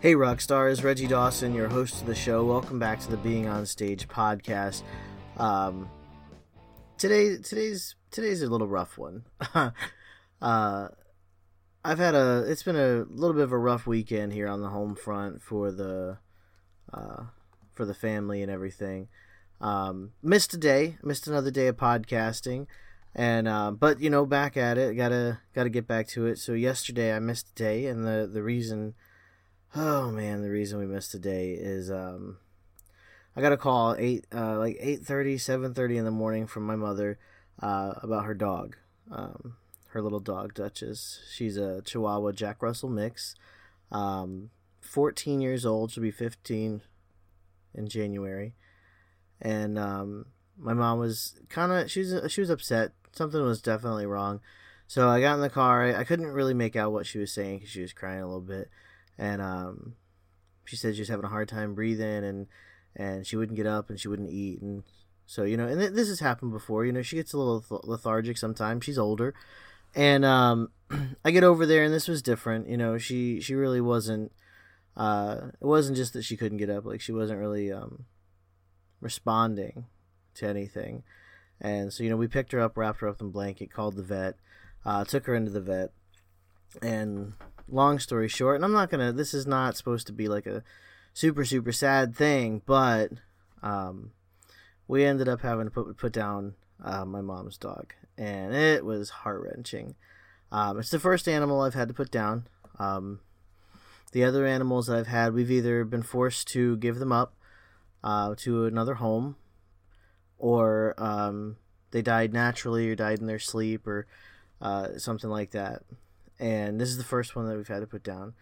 Hey, rock stars, Reggie Dawson, your host of the show. Welcome back to the Being on Stage podcast. Um, today, today's today's a little rough one. uh, I've had a it's been a little bit of a rough weekend here on the home front for the uh, for the family and everything. Um, missed a day, missed another day of podcasting, and uh, but you know back at it. Gotta gotta get back to it. So yesterday I missed a day, and the the reason, oh man, the reason we missed a day is um, I got a call eight uh, like 8.30, 7.30 in the morning from my mother uh, about her dog. Um, her little dog Duchess. She's a Chihuahua Jack Russell mix. Um, 14 years old. She'll be 15 in January. And um, my mom was kind of she was she was upset. Something was definitely wrong. So I got in the car. I, I couldn't really make out what she was saying because she was crying a little bit. And um, she said she was having a hard time breathing and and she wouldn't get up and she wouldn't eat and so you know and th- this has happened before. You know she gets a little th- lethargic sometimes. She's older and um, I get over there, and this was different. You know, she she really wasn't. Uh, it wasn't just that she couldn't get up; like she wasn't really um, responding to anything. And so, you know, we picked her up, wrapped her up in blanket, called the vet, uh, took her into the vet, and long story short, and I'm not gonna. This is not supposed to be like a super super sad thing, but um, we ended up having to put put down uh, my mom's dog, and it was heart wrenching. Um, it's the first animal I've had to put down. Um, the other animals that I've had, we've either been forced to give them up uh, to another home, or um, they died naturally, or died in their sleep, or uh, something like that. And this is the first one that we've had to put down.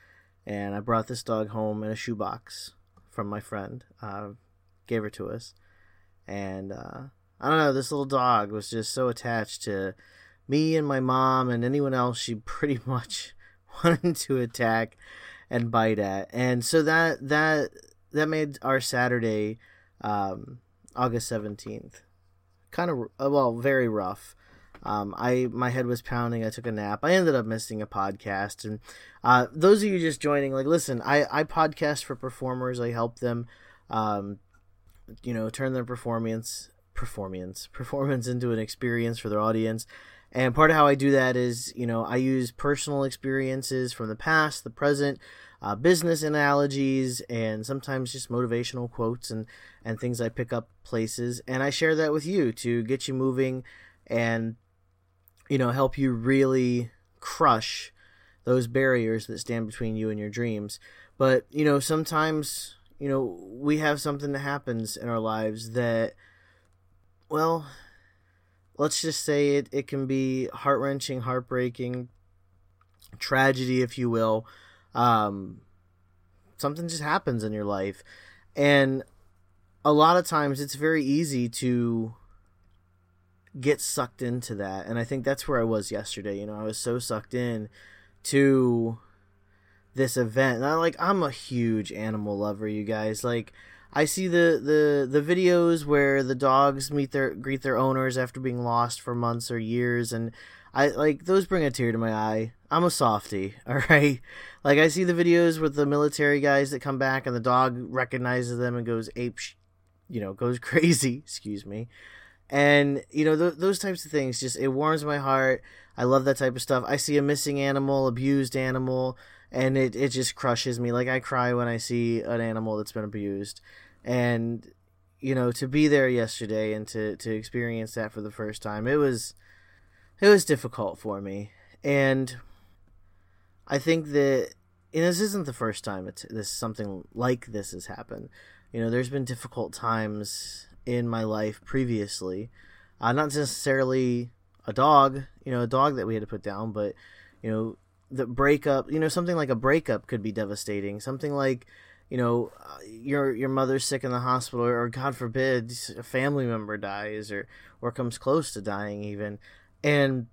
And I brought this dog home in a shoebox from my friend. Uh, gave her to us, and uh, I don't know, this little dog was just so attached to me and my mom and anyone else she pretty much wanted to attack and bite at. And so that that that made our Saturday um, August 17th kind of well, very rough. Um, I my head was pounding. I took a nap. I ended up missing a podcast. And uh, those of you just joining, like, listen, I I podcast for performers. I help them, um, you know, turn their performance performance performance into an experience for their audience and part of how i do that is you know i use personal experiences from the past the present uh, business analogies and sometimes just motivational quotes and and things i pick up places and i share that with you to get you moving and you know help you really crush those barriers that stand between you and your dreams but you know sometimes you know we have something that happens in our lives that well, let's just say it, it can be heart wrenching, heartbreaking, tragedy, if you will. Um, something just happens in your life. And a lot of times it's very easy to get sucked into that. And I think that's where I was yesterday. You know, I was so sucked in to this event. And I like I'm a huge animal lover, you guys. Like I see the, the, the videos where the dogs meet their greet their owners after being lost for months or years, and I like those bring a tear to my eye. I'm a softie, all right. Like I see the videos with the military guys that come back and the dog recognizes them and goes ape, you know, goes crazy. Excuse me, and you know th- those types of things just it warms my heart. I love that type of stuff. I see a missing animal, abused animal, and it, it just crushes me. Like I cry when I see an animal that's been abused. And you know, to be there yesterday and to, to experience that for the first time, it was it was difficult for me. And I think that and this isn't the first time it's this something like this has happened. You know, there's been difficult times in my life previously. Uh, not necessarily a dog, you know, a dog that we had to put down, but you know, the breakup, you know, something like a breakup could be devastating. Something like, you know, uh, your your mother's sick in the hospital, or God forbid, a family member dies, or or comes close to dying, even, and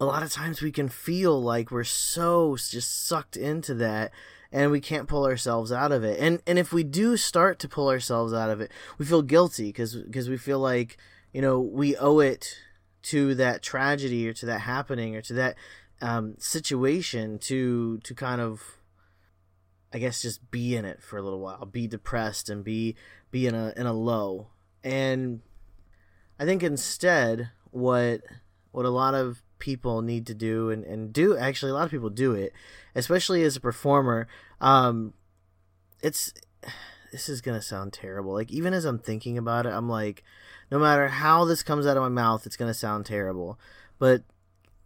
a lot of times we can feel like we're so just sucked into that and we can't pull ourselves out of it. And and if we do start to pull ourselves out of it, we feel guilty because because we feel like you know we owe it to that tragedy or to that happening or to that um, situation to to kind of I guess just be in it for a little while, be depressed and be be in a in a low. And I think instead what what a lot of people need to do and, and do actually a lot of people do it, especially as a performer. Um it's this is gonna sound terrible. Like even as I'm thinking about it, I'm like, no matter how this comes out of my mouth, it's gonna sound terrible. But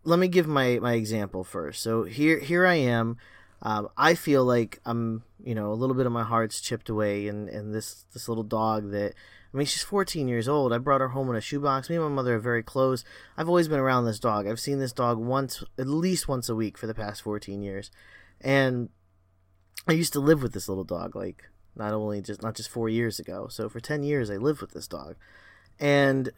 let me give my, my example first. So here here I am um, I feel like I'm, you know, a little bit of my heart's chipped away, and, and this this little dog that, I mean, she's 14 years old. I brought her home in a shoebox. Me and my mother are very close. I've always been around this dog. I've seen this dog once, at least once a week for the past 14 years, and I used to live with this little dog. Like not only just not just four years ago. So for 10 years, I lived with this dog, and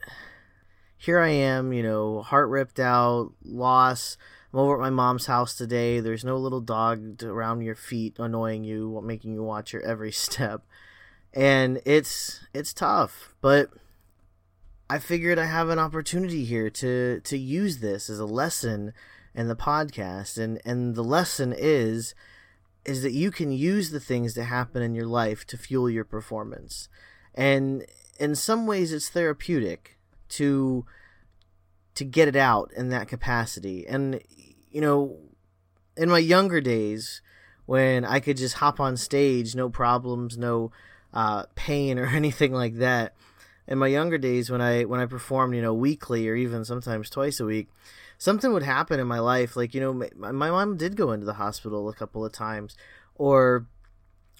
here I am, you know, heart ripped out, loss I'm over at my mom's house today. There's no little dog around your feet annoying you, making you watch your every step. And it's it's tough, but I figured I have an opportunity here to to use this as a lesson in the podcast and and the lesson is is that you can use the things that happen in your life to fuel your performance. And in some ways it's therapeutic to to get it out in that capacity. And you know, in my younger days when I could just hop on stage, no problems, no uh, pain or anything like that. In my younger days when I when I performed, you know, weekly or even sometimes twice a week, something would happen in my life. Like you know, my, my mom did go into the hospital a couple of times, or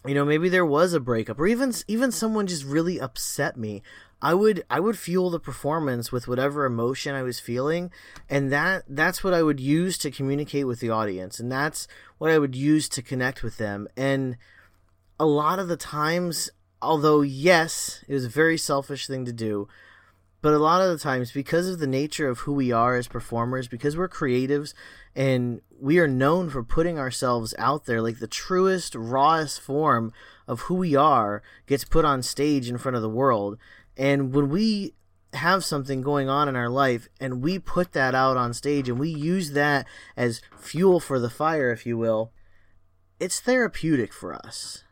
you know maybe there was a breakup or even even someone just really upset me I would I would fuel the performance with whatever emotion I was feeling and that that's what I would use to communicate with the audience and that's what I would use to connect with them and a lot of the times although yes it was a very selfish thing to do but a lot of the times because of the nature of who we are as performers because we're creatives and we are known for putting ourselves out there like the truest rawest form of who we are gets put on stage in front of the world and when we have something going on in our life and we put that out on stage and we use that as fuel for the fire, if you will, it's therapeutic for us.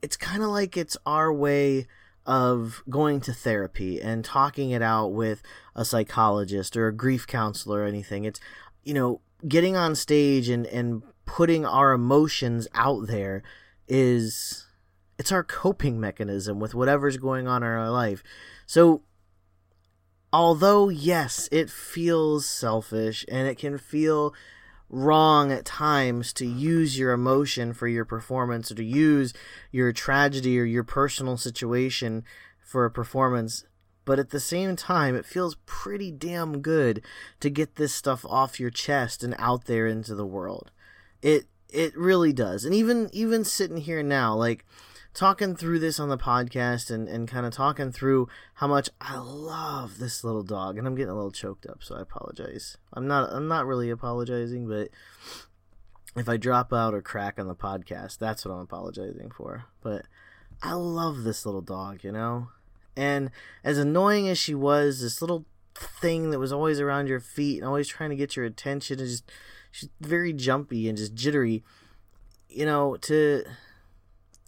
It's kind of like it's our way of going to therapy and talking it out with a psychologist or a grief counselor or anything. It's, you know, getting on stage and, and putting our emotions out there is it's our coping mechanism with whatever's going on in our life. So although yes, it feels selfish and it can feel wrong at times to use your emotion for your performance or to use your tragedy or your personal situation for a performance. But at the same time, it feels pretty damn good to get this stuff off your chest and out there into the world. It it really does. And even even sitting here now, like talking through this on the podcast and, and kind of talking through how much I love this little dog and I'm getting a little choked up so I apologize. I'm not I'm not really apologizing but if I drop out or crack on the podcast that's what I'm apologizing for. But I love this little dog, you know? And as annoying as she was, this little thing that was always around your feet and always trying to get your attention and just she's very jumpy and just jittery. You know, to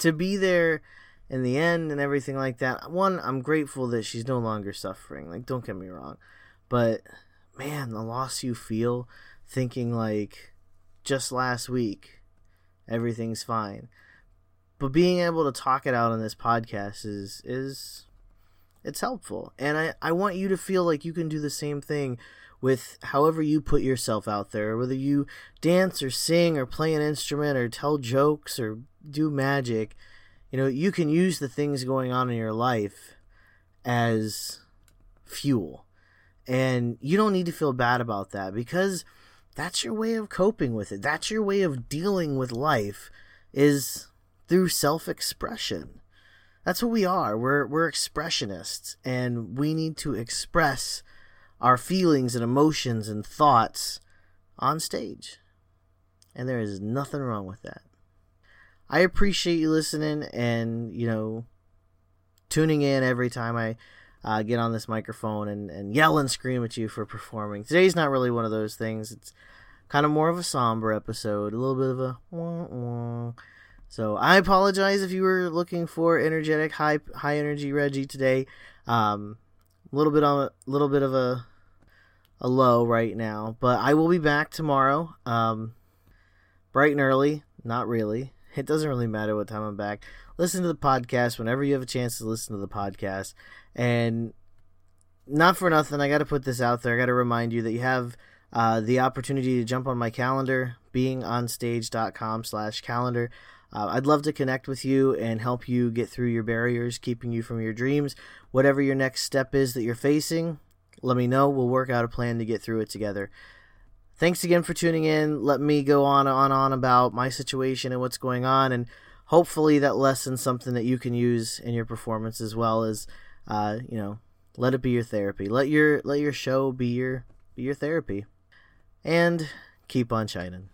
to be there in the end and everything like that. One, I'm grateful that she's no longer suffering. Like, don't get me wrong, but man, the loss you feel thinking like just last week everything's fine. But being able to talk it out on this podcast is is it's helpful. And I, I want you to feel like you can do the same thing with however you put yourself out there, whether you dance or sing or play an instrument or tell jokes or do magic, you know, you can use the things going on in your life as fuel. And you don't need to feel bad about that because that's your way of coping with it. That's your way of dealing with life is through self expression. That's what we are. We're we're expressionists and we need to express our feelings and emotions and thoughts on stage. And there is nothing wrong with that. I appreciate you listening and, you know, tuning in every time I uh, get on this microphone and, and yell and scream at you for performing. Today's not really one of those things. It's kind of more of a somber episode, a little bit of a wah, wah. So I apologize if you were looking for energetic, high high energy Reggie today. Um, a little bit on a little bit of a a low right now, but I will be back tomorrow, um, bright and early. Not really. It doesn't really matter what time I'm back. Listen to the podcast whenever you have a chance to listen to the podcast. And not for nothing, I got to put this out there. I got to remind you that you have uh, the opportunity to jump on my calendar, beingonstage.com slash calendar. Uh, I'd love to connect with you and help you get through your barriers, keeping you from your dreams. Whatever your next step is that you're facing, let me know. We'll work out a plan to get through it together. Thanks again for tuning in. Let me go on and on on about my situation and what's going on, and hopefully that lessons something that you can use in your performance as well as, uh, you know, let it be your therapy. Let your let your show be your be your therapy, and keep on shining.